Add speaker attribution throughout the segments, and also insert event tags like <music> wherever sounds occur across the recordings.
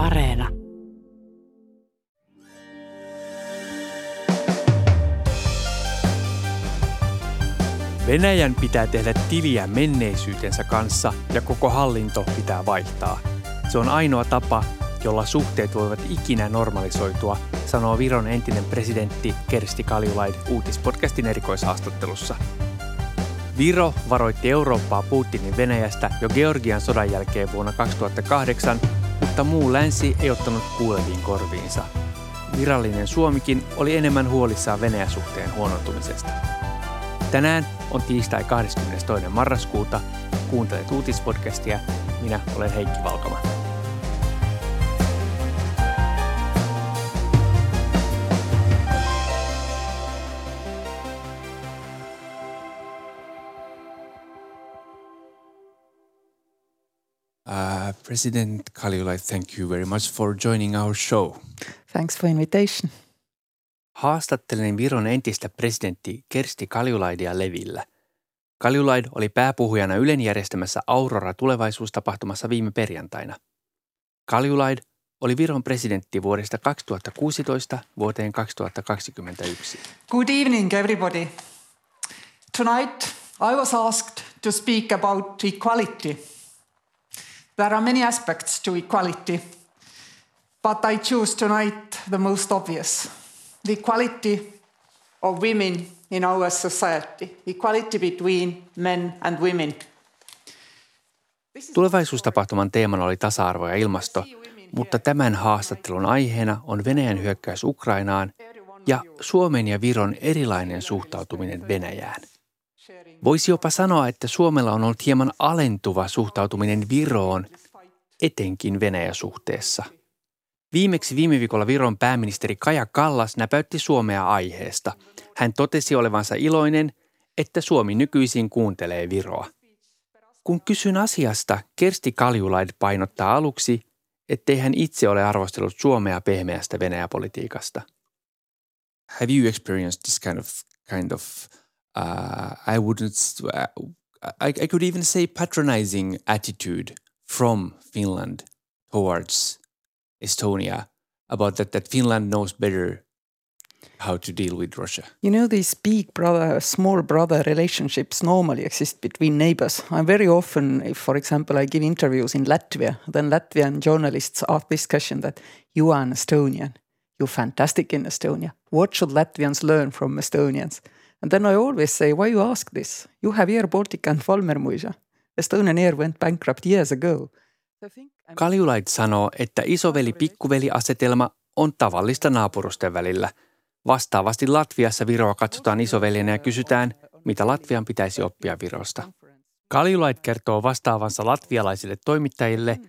Speaker 1: Areena.
Speaker 2: Venäjän pitää tehdä tiliä menneisyytensä kanssa ja koko hallinto pitää vaihtaa. Se on ainoa tapa, jolla suhteet voivat ikinä normalisoitua, sanoo Viron entinen presidentti Kersti Kaljulaid uutispodcastin erikoishaastattelussa. Viro varoitti Eurooppaa Putinin Venäjästä jo Georgian sodan jälkeen vuonna 2008, mutta muu länsi ei ottanut kuuleviin korviinsa. Virallinen Suomikin oli enemmän huolissaan Venäjä-suhteen huonontumisesta. Tänään on tiistai 22. marraskuuta. Kuuntelet uutispodcastia. Minä olen Heikki Valkama. President Kaljulaid, thank you very much for joining our show.
Speaker 3: Thanks for invitation.
Speaker 2: Haastattelin Viron entistä presidentti Kersti Kaljulaidia Levillä. Kaljulaid oli pääpuhujana Ylen järjestämässä Aurora tulevaisuustapahtumassa viime perjantaina. Kaljulaid oli Viron presidentti vuodesta 2016 vuoteen 2021.
Speaker 3: Good evening everybody. Tonight I was asked to speak about equality. There are many aspects to equality, but I choose tonight the most obvious – the equality of women in our society, equality between men and women.
Speaker 2: Tulevaisuustapahtuman teemana oli tasa-arvo ja ilmasto, mutta tämän haastattelun aiheena on Venäjän hyökkäys Ukrainaan ja Suomen ja Viron erilainen suhtautuminen Venäjään. Voisi jopa sanoa, että Suomella on ollut hieman alentuva suhtautuminen Viroon, etenkin Venäjä-suhteessa – Viimeksi viime viikolla Viron pääministeri Kaja Kallas näpäytti Suomea aiheesta. Hän totesi olevansa iloinen, että Suomi nykyisin kuuntelee Viroa. Kun kysyn asiasta, Kersti Kaljulaid painottaa aluksi, ettei hän itse ole arvostellut Suomea pehmeästä Venäjä-politiikasta. Have you experienced this kind of, kind of uh, I wouldn't, uh, I, I could even say patronizing attitude from Finland towards Estonia about that that Finland knows better how to deal with Russia.
Speaker 3: You know, these big brother, small brother relationships normally exist between neighbors. I'm very often, if, for example, I give interviews in Latvia, then Latvian journalists ask this question that you are an Estonian, you're fantastic in Estonia. What should Latvians learn from Estonians? And then I always say, why you ask this? You have Air Baltic and Falmermuija. Estonian Air went bankrupt years ago.
Speaker 2: Kaljulait sanoo, että isoveli-pikkuveli-asetelma on tavallista naapurusten välillä. Vastaavasti Latviassa Viroa katsotaan isoveljenä ja kysytään, mitä Latvian pitäisi oppia Virosta. Kaljulait kertoo vastaavansa latvialaisille toimittajille,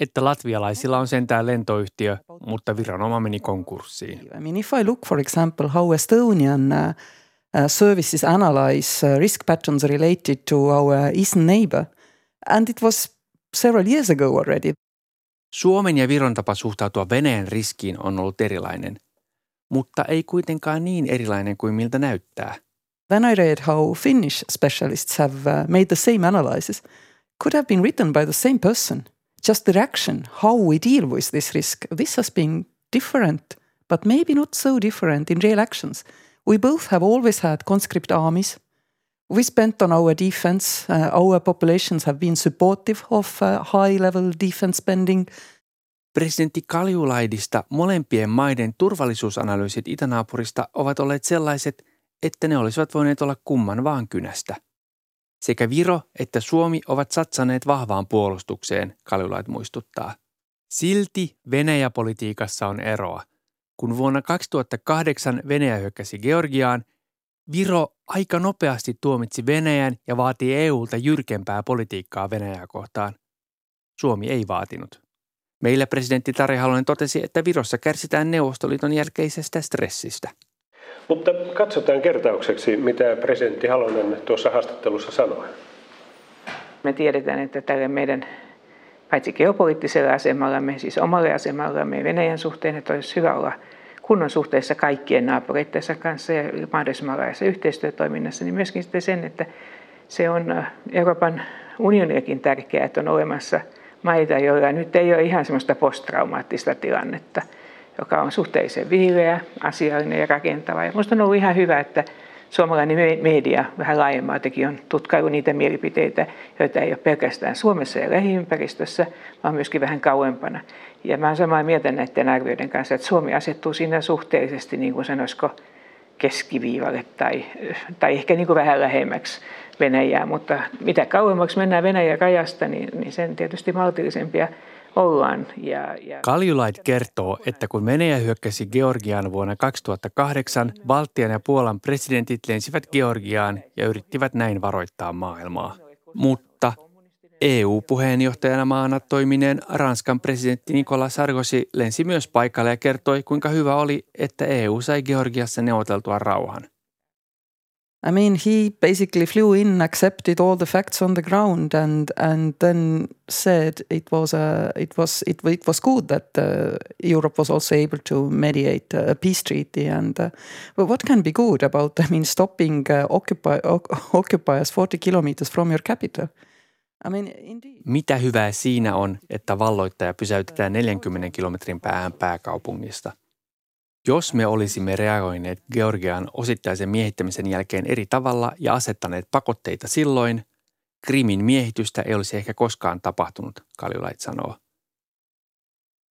Speaker 2: että latvialaisilla on sentään lentoyhtiö, mutta Viron oma meni konkurssiin.
Speaker 3: I mean, if I look for example how Estonian uh, services analyze uh, risk patterns related to our eastern neighbor, and it was several years ago already.
Speaker 2: Suomen ja Viron tapa suhtautua Venäjän riskiin on ollut erilainen, mutta ei kuitenkaan niin erilainen kuin miltä näyttää.
Speaker 3: Then I read how Finnish specialists have uh, made the same analysis. Could have been written by the same person. Just the reaction, how we deal with this risk. This has been different, but maybe not so different in real actions. We both have always had conscript armies. We spent on our defense. Uh, our populations have been supportive of uh, high level defense spending.
Speaker 2: Presidentti Kaljulaidista molempien maiden turvallisuusanalyysit itänaapurista ovat olleet sellaiset, että ne olisivat voineet olla kumman vaan kynästä. Sekä Viro että Suomi ovat satsaneet vahvaan puolustukseen, Kaljulaid muistuttaa. Silti Venäjä-politiikassa on eroa. Kun vuonna 2008 Venäjä hyökkäsi Georgiaan, Viro aika nopeasti tuomitsi Venäjän ja vaati EUlta jyrkempää politiikkaa Venäjää kohtaan. Suomi ei vaatinut. Meillä presidentti Tari Halonen totesi, että Virossa kärsitään Neuvostoliiton jälkeisestä stressistä.
Speaker 4: Mutta katsotaan kertaukseksi, mitä presidentti Halonen tuossa haastattelussa sanoi.
Speaker 5: Me tiedetään, että tälle meidän paitsi geopoliittisella asemallamme, siis omalle asemallamme Venäjän suhteen, että olisi hyvä olla – kunnon suhteessa kaikkien naapureittensa kanssa ja mahdollisimman laajassa yhteistyötoiminnassa, niin myöskin sitten sen, että se on äh, Euroopan unioniakin tärkeää, että on olemassa maita, joilla nyt ei ole ihan semmoista posttraumaattista tilannetta, joka on suhteellisen viileä, asiallinen ja rakentava. Ja minusta on ollut ihan hyvä, että suomalainen media vähän laajemmaltakin on tutkailu niitä mielipiteitä, joita ei ole pelkästään Suomessa ja lähiympäristössä, vaan myöskin vähän kauempana. Ja mä olen samaa mieltä näiden arvioiden kanssa, että Suomi asettuu siinä suhteellisesti, niin kuin sanoisiko, keskiviivalle tai, tai ehkä niin kuin vähän lähemmäksi Venäjää, mutta mitä kauemmaksi mennään Venäjän rajasta, niin, niin sen tietysti maltillisempia ollaan. Ja,
Speaker 2: ja... Kaljulait kertoo, että kun Venäjä hyökkäsi Georgiaan vuonna 2008, Baltian ja Puolan presidentit lensivät Georgiaan ja yrittivät näin varoittaa maailmaa. Mutta EU-puheenjohtajana maana toimineen Ranskan presidentti Nicolas Sarkozy lensi myös paikalle ja kertoi, kuinka hyvä oli, että EU sai Georgiassa neuvoteltua rauhan.
Speaker 3: I mean, he basically flew in, accepted all the facts on the ground, and and then said it was a it was it, it was good that uh, Europe was also able to mediate a peace treaty. And uh, but what can be good about <laughs> I mean stopping uh, occupy, <laughs> occupiers forty kilometers from your capital? I mean, indeed.
Speaker 2: Mitä hyvää siinä on, että valloittaja pysäytetään 40 kilometrin päähän pääkaupungista – jos me olisimme reagoineet Georgian osittaisen miehittämisen jälkeen eri tavalla ja asettaneet pakotteita silloin, Krimin miehitystä ei olisi ehkä koskaan tapahtunut, Kaljulait sanoo.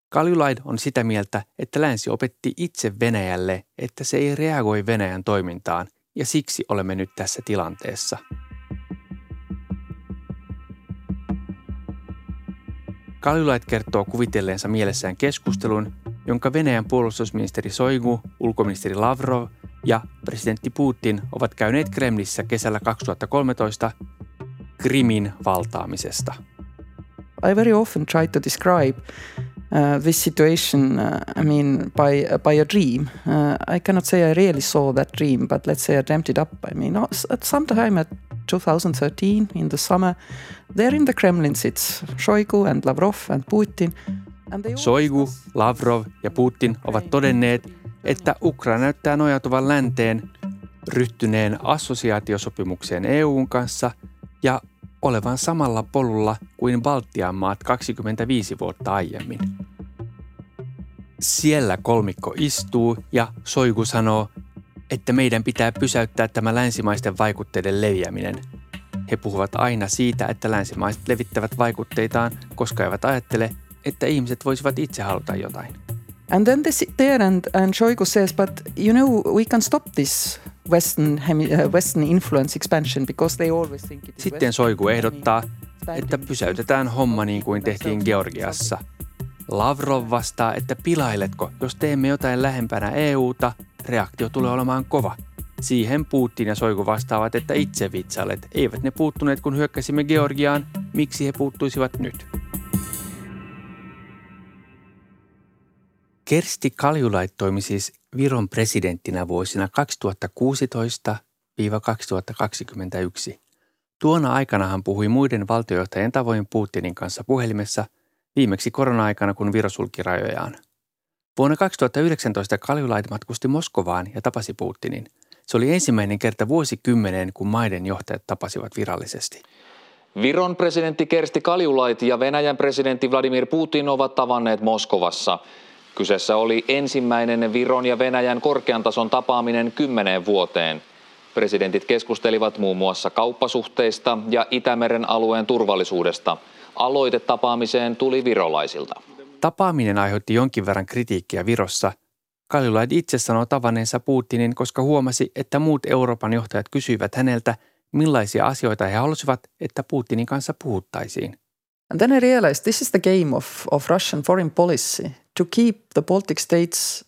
Speaker 2: Kaljulaid on sitä mieltä, että länsi opetti itse Venäjälle, että se ei reagoi Venäjän toimintaan, ja siksi olemme nyt tässä tilanteessa. Kaljulait kertoo kuvitelleensa mielessään keskustelun, jonka Venäjän puolustusministeri Soigu, ulkoministeri Lavrov ja presidentti Putin ovat käyneet Kremlissä kesällä 2013 Krimin valtaamisesta.
Speaker 3: I very often try to describe uh, this situation, uh, I mean, by, uh, by a dream. Uh, I cannot say I really saw that dream, but let's say I dreamt it up. I mean, at some time at 2013 in the summer, there in the Kremlin sits Shoigu and Lavrov and Putin –
Speaker 2: Soigu, Lavrov ja Putin ovat todenneet, että Ukraina näyttää nojautuvan länteen, ryhtyneen assosiaatiosopimukseen EUn kanssa ja olevan samalla polulla kuin Baltian maat 25 vuotta aiemmin. Siellä kolmikko istuu ja Soigu sanoo, että meidän pitää pysäyttää tämä länsimaisten vaikutteiden leviäminen. He puhuvat aina siitä, että länsimaiset levittävät vaikutteitaan, koska eivät ajattele, että ihmiset voisivat itse haluta jotain.
Speaker 3: And then they sit there and, and Shoigu says, but you know, we can stop this Western, uh, Western influence expansion because they always think it
Speaker 2: is Sitten Soigu ehdottaa, että pysäytetään homma niin kuin tehtiin Georgiassa. Lavrov vastaa, että pilailetko, jos teemme jotain lähempänä EUta, reaktio tulee olemaan kova. Siihen Putin ja Soigu vastaavat, että itse vitsailet. Eivät ne puuttuneet, kun hyökkäsimme Georgiaan. Miksi he puuttuisivat nyt? Kersti Kaljulait toimi siis Viron presidenttinä vuosina 2016-2021. Tuona aikana hän puhui muiden valtiojohtajien tavoin Putinin kanssa puhelimessa, viimeksi korona-aikana, kun Viro sulki rajojaan. Vuonna 2019 Kaljulait matkusti Moskovaan ja tapasi Putinin. Se oli ensimmäinen kerta vuosikymmeneen, kun maiden johtajat tapasivat virallisesti.
Speaker 1: Viron presidentti Kersti Kaljulait ja Venäjän presidentti Vladimir Putin ovat tavanneet Moskovassa – Kyseessä oli ensimmäinen Viron ja Venäjän korkean tason tapaaminen kymmeneen vuoteen. Presidentit keskustelivat muun muassa kauppasuhteista ja Itämeren alueen turvallisuudesta. Aloite tapaamiseen tuli virolaisilta.
Speaker 2: Tapaaminen aiheutti jonkin verran kritiikkiä Virossa. Kaljulaid itse sanoi tavanneensa Putinin, koska huomasi, että muut Euroopan johtajat kysyivät häneltä, millaisia asioita he halusivat, että Putinin kanssa puhuttaisiin.
Speaker 3: And then I realized this is the game of, of Russian foreign policy to keep the Baltic states,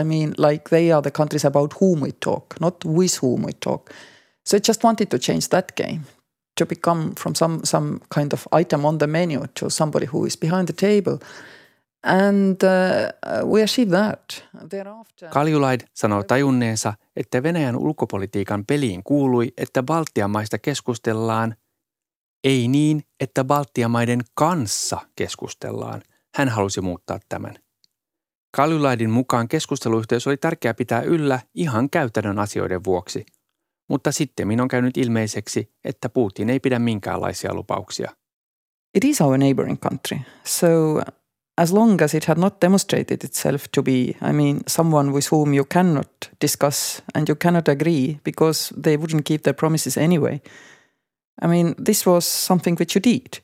Speaker 3: I mean, like they are the countries about whom we talk, not with whom we talk. So I just wanted to change that game to become from some, some kind of item on the menu to somebody who is behind the table. And uh, we achieved that.
Speaker 2: Thereafter... Kaljulaid sanoo tajunneensa, että Venäjän ulkopolitiikan peliin kuului, että Baltian maista keskustellaan, ei niin, että Baltian maiden kanssa keskustellaan, hän halusi muuttaa tämän. Kaljulaidin mukaan keskusteluyhteys oli tärkeää pitää yllä ihan käytännön asioiden vuoksi, mutta sitten on käynyt ilmeiseksi, että Putin ei pidä minkäänlaisia lupauksia.
Speaker 3: It is our neighboring country. So as long as it had not demonstrated itself to be, I mean, someone with whom you cannot discuss and you cannot agree because they wouldn't keep their promises anyway. I mean, this was something which you did.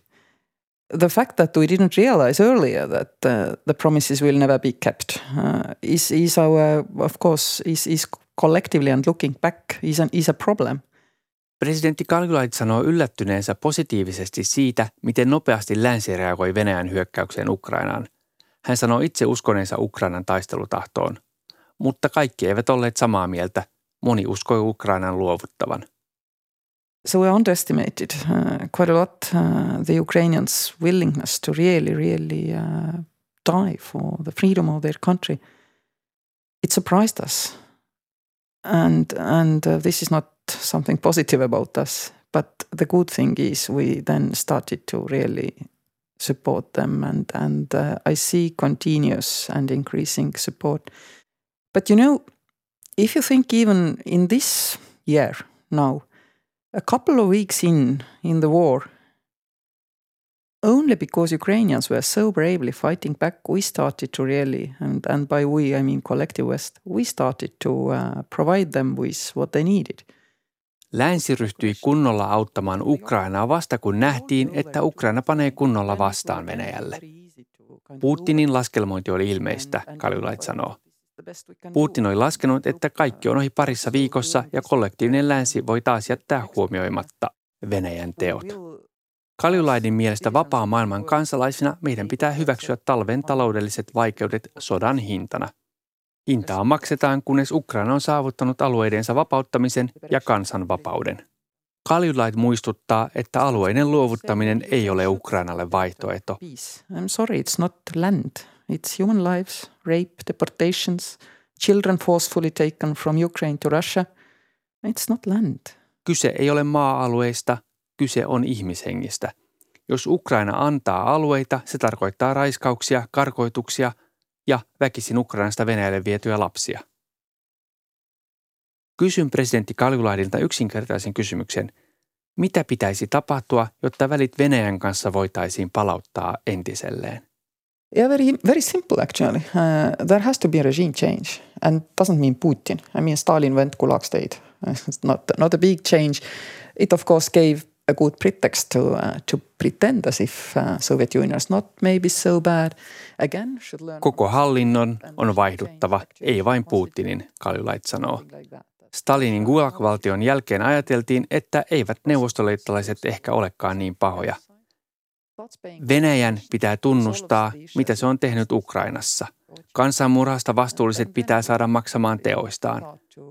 Speaker 3: The fact that we didn't realize earlier that uh, the promises will never be kept uh, is, is our, of course, is, is collectively and looking back, is, an, is a problem.
Speaker 2: Presidentti Kaljulaid sanoo yllättyneensä positiivisesti siitä, miten nopeasti länsi reagoi Venäjän hyökkäykseen Ukrainaan. Hän sanoo itse uskoneensa Ukrainan taistelutahtoon. Mutta kaikki eivät olleet samaa mieltä. Moni uskoi Ukrainan luovuttavan.
Speaker 3: So we underestimated uh, quite a lot uh, the Ukrainians' willingness to really, really uh, die for the freedom of their country. It surprised us. And, and this is not something positive about us. But the good thing is we then started to really support them, and and uh, I see continuous and increasing support. But you know, if you think even in this year now, a couple of weeks in in the war, only because Ukrainians were so bravely fighting back, we started to really, and, and by we I mean collective West, we started to uh, provide them with what they needed.
Speaker 2: Länsi ryhtyi kunnolla auttamaan Ukrainaa vasta kun nähtiin, että Ukraina panee kunnolla vastaan Venäjälle. Putinin laskelmointi oli ilmeistä, Kaljulait sanoo. Putin oli laskenut, että kaikki on ohi parissa viikossa ja kollektiivinen länsi voi taas jättää huomioimatta Venäjän teot. Kaljulaidin mielestä vapaa maailman kansalaisina meidän pitää hyväksyä talven taloudelliset vaikeudet sodan hintana. Hintaa maksetaan, kunnes Ukraina on saavuttanut alueidensa vapauttamisen ja kansanvapauden. Kaljulait muistuttaa, että alueiden luovuttaminen ei ole Ukrainalle vaihtoehto.
Speaker 3: I'm sorry, it's not land. It's human lives, rape, deportations, children forcefully taken from Ukraine to Russia. It's not land.
Speaker 2: Kyse ei ole maa-alueista, kyse on ihmishengistä. Jos Ukraina antaa alueita, se tarkoittaa raiskauksia, karkoituksia – ja väkisin Ukrainasta Venäjälle vietyjä lapsia. Kysyn presidentti Kaljulaidilta yksinkertaisen kysymyksen. Mitä pitäisi tapahtua, jotta välit Venäjän kanssa voitaisiin palauttaa entiselleen?
Speaker 3: Yeah, very, very simple actually. Uh, there has to be a regime change, and doesn't mean Putin. I mean, Stalin went Gulag state. It's not not a big change. It of course gave a good pretext to uh, to pretend as if uh, Soviet Union is not maybe so bad. Again, should learn
Speaker 2: Koko hallinnon on vaihduttava, ei vain Putinin, Kaljulait sanoo. Stalinin Gulag-valtion jälkeen ajateltiin, että eivät neuvostoliittolaiset ehkä olekaan niin pahoja. Venäjän pitää tunnustaa, mitä se on tehnyt Ukrainassa. Kansanmurhasta vastuulliset pitää saada maksamaan teoistaan.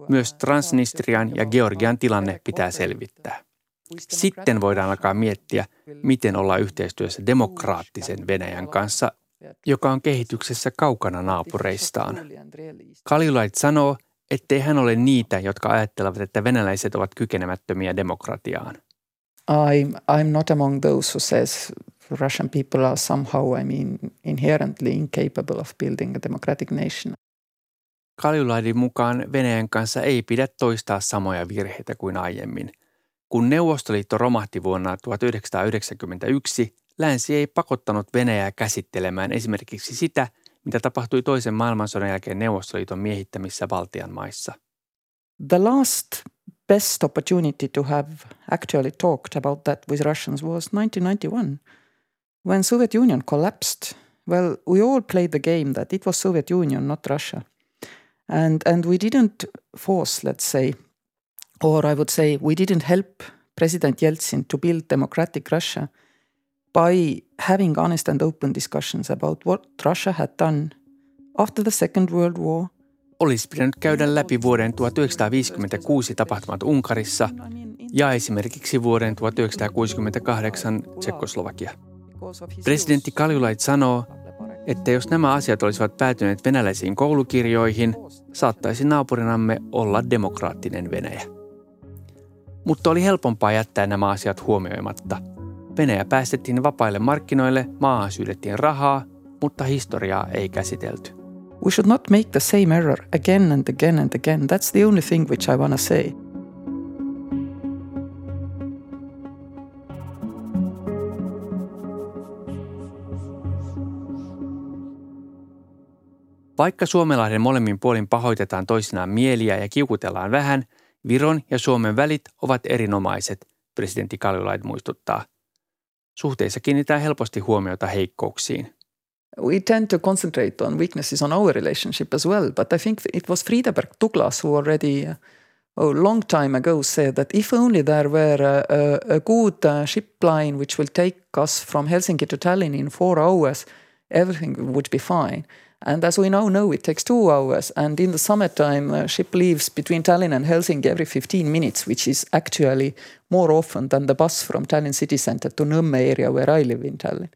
Speaker 2: Myös Transnistrian ja Georgian tilanne pitää selvittää. Sitten voidaan alkaa miettiä, miten olla yhteistyössä demokraattisen Venäjän kanssa, joka on kehityksessä kaukana naapureistaan. Kaljulait sanoo, ettei hän ole niitä, jotka ajattelevat, että venäläiset ovat kykenemättömiä demokratiaan.
Speaker 3: I'm, I'm not among those who says Russian people are somehow, I mean, inherently incapable of building a democratic nation.
Speaker 2: Kaljulaidin mukaan Venäjän kanssa ei pidä toistaa samoja virheitä kuin aiemmin – kun Neuvostoliitto romahti vuonna 1991, länsi ei pakottanut Venäjää käsittelemään esimerkiksi sitä, mitä tapahtui toisen maailmansodan jälkeen Neuvostoliiton miehittämissä Baltian maissa.
Speaker 3: The last best opportunity to have actually talked about that with Russians was 1991 when Soviet Union collapsed. Well, we all played the game that it was Soviet Union, not Russia. And, and we didn't force, let's say, or I would say we didn't help President Yeltsin to build democratic Russia by having honest and open discussions about what Russia had done after the Second World War.
Speaker 2: Olisi pitänyt käydä läpi vuoden 1956 tapahtumat Unkarissa ja esimerkiksi vuoden 1968 Tsekkoslovakia. Presidentti Kaljulait sanoo, että jos nämä asiat olisivat päätyneet venäläisiin koulukirjoihin, saattaisi naapurinamme olla demokraattinen Venäjä mutta oli helpompaa jättää nämä asiat huomioimatta. Venäjä päästettiin vapaille markkinoille, maahan syydettiin rahaa, mutta historiaa ei käsitelty.
Speaker 3: We should not make the same error again and again and again. That's the only thing which I want to say.
Speaker 2: Vaikka Suomenlahden molemmin puolin pahoitetaan toisinaan mieliä ja kiukutellaan vähän, Viron ja Suomen välit ovat erinomaiset, presidentti Kaljulaid muistuttaa. Suhteissa kiinnitetään helposti huomiota heikkouksiin.
Speaker 3: We tend to concentrate on weaknesses on our relationship as well, but I think it was Friedeberg Douglas who already a uh, long time ago said that if only there were a, a, a good uh, ship line which will take us from Helsinki to Tallinn in four hours, everything would be fine. And as we now know, it takes two hours. And in the summertime, a ship leaves between Tallinn and Helsinki every 15 minutes, which is actually more often than the bus from Tallinn city center to Nõmme area where I live in Tallinn.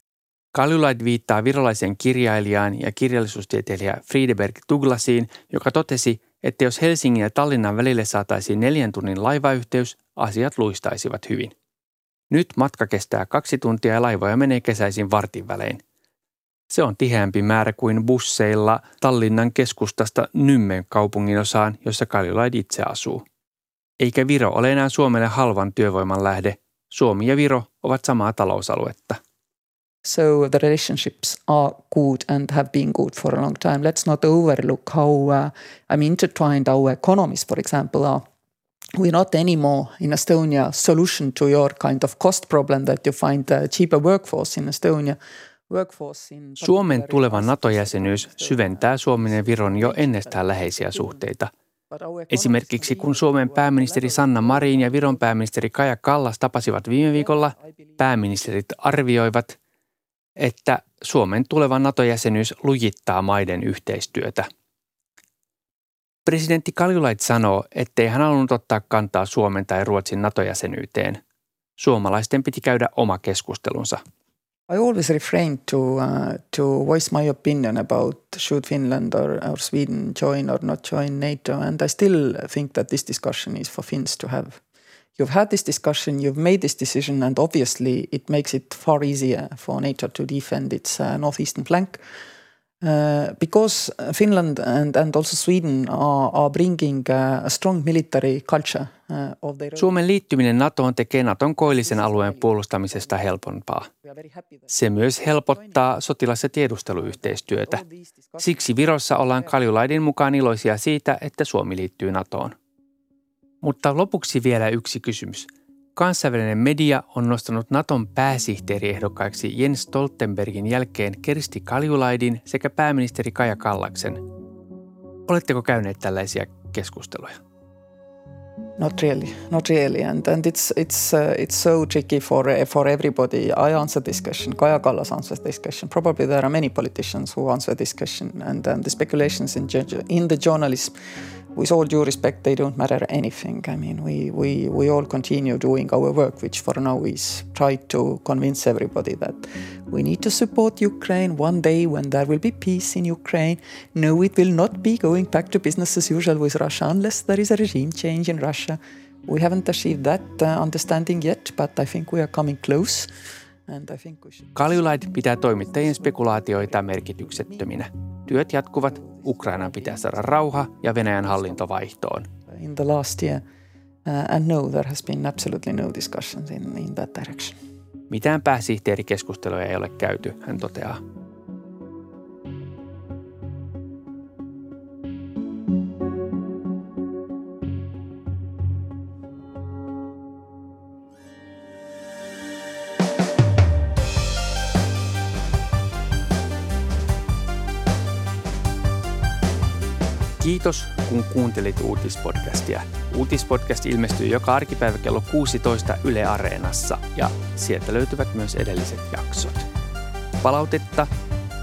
Speaker 2: Kaljulaid viittaa virolaisen kirjailijaan ja kirjallisuustieteilijä Friedeberg Douglasiin, joka totesi, että jos Helsingin ja Tallinnan välille saataisiin neljän tunnin laivayhteys, asiat luistaisivat hyvin. Nyt matka kestää kaksi tuntia ja laivoja menee kesäisin vartin välein – se on tiheämpi määrä kuin busseilla Tallinnan keskustasta Nymmen kaupunginosaan, jossa Kaljulaid itse asuu. Eikä Viro ole enää Suomelle halvan työvoiman lähde. Suomi ja Viro ovat samaa talousaluetta.
Speaker 3: So the relationships are good and have been good for a long time. Let's not overlook how uh, I'm intertwined our economies, for example, are. We're not anymore in Estonia solution to your kind of cost problem that you find a cheaper workforce in Estonia –
Speaker 2: Suomen tuleva NATO-jäsenyys syventää Suomen ja Viron jo ennestään läheisiä suhteita. Esimerkiksi kun Suomen pääministeri Sanna Marin ja Viron pääministeri Kaja Kallas tapasivat viime viikolla, pääministerit arvioivat, että Suomen tuleva NATO-jäsenyys lujittaa maiden yhteistyötä. Presidentti Kaljulait sanoo, ettei hän halunnut ottaa kantaa Suomen tai Ruotsin NATO-jäsenyyteen. Suomalaisten piti käydä oma keskustelunsa –
Speaker 3: I always refrain to uh, to voice my opinion about should Finland or, or Sweden join or not join NATO, and I still think that this discussion is for Finns to have. You've had this discussion, you've made this decision, and obviously it makes it far easier for NATO to defend its uh, northeastern flank. Uh, because Finland and, and also Sweden are, are bringing uh, a strong military culture uh, of their
Speaker 2: Suomen liittyminen NATOon tekee NATOn koillisen alueen puolustamisesta helpompaa. Se myös helpottaa sotilas- ja tiedusteluyhteistyötä. Siksi Virossa ollaan Kaljulaidin mukaan iloisia siitä, että Suomi liittyy NATOon. Mutta lopuksi vielä yksi kysymys – Kansainvälinen media on nostanut Naton pääsihteeriehdokkaiksi Jens Stoltenbergin jälkeen Kersti Kaljulaidin sekä pääministeri Kaja Kallaksen. Oletteko käyneet tällaisia keskusteluja?
Speaker 3: Not really, not really, and and it's it's uh, it's so tricky for for everybody. I answer this question. Kaja Kallas answers this question. Probably there are many politicians who answer this question, and and the speculations in in the journalism with all due respect, they don't matter anything. I mean, we, we, we all continue doing our work, which for now is try to convince everybody that we need to support Ukraine one day when there will be peace in Ukraine. No, it will not be going back to business as usual with Russia unless there is a regime change in Russia. We haven't achieved that uh, understanding yet, but I think we are coming close.
Speaker 2: Kaljulaid pitää toimittajien spekulaatioita merkityksettöminä. Työt jatkuvat, Ukrainaan pitää saada rauha ja Venäjän hallinto vaihtoon.
Speaker 3: In the last year, uh, and no, there has been absolutely no discussions in, in that direction.
Speaker 2: Mitään pääsihteerikeskusteluja ei ole käyty, hän toteaa. Kiitos, kun kuuntelit uutispodcastia. Uutispodcast ilmestyy joka arkipäivä kello 16 Yle Areenassa ja sieltä löytyvät myös edelliset jaksot. Palautetta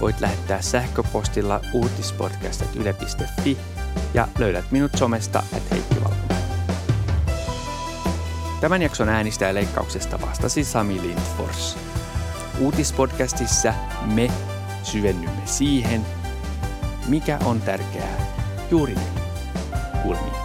Speaker 2: voit lähettää sähköpostilla uutispodcast.yle.fi ja löydät minut somesta at Heikki. Tämän jakson äänistä ja leikkauksesta vastasi Sami Lindfors. Uutispodcastissa me syvennymme siihen, mikä on tärkeää juuri nyt. Kuulemiin.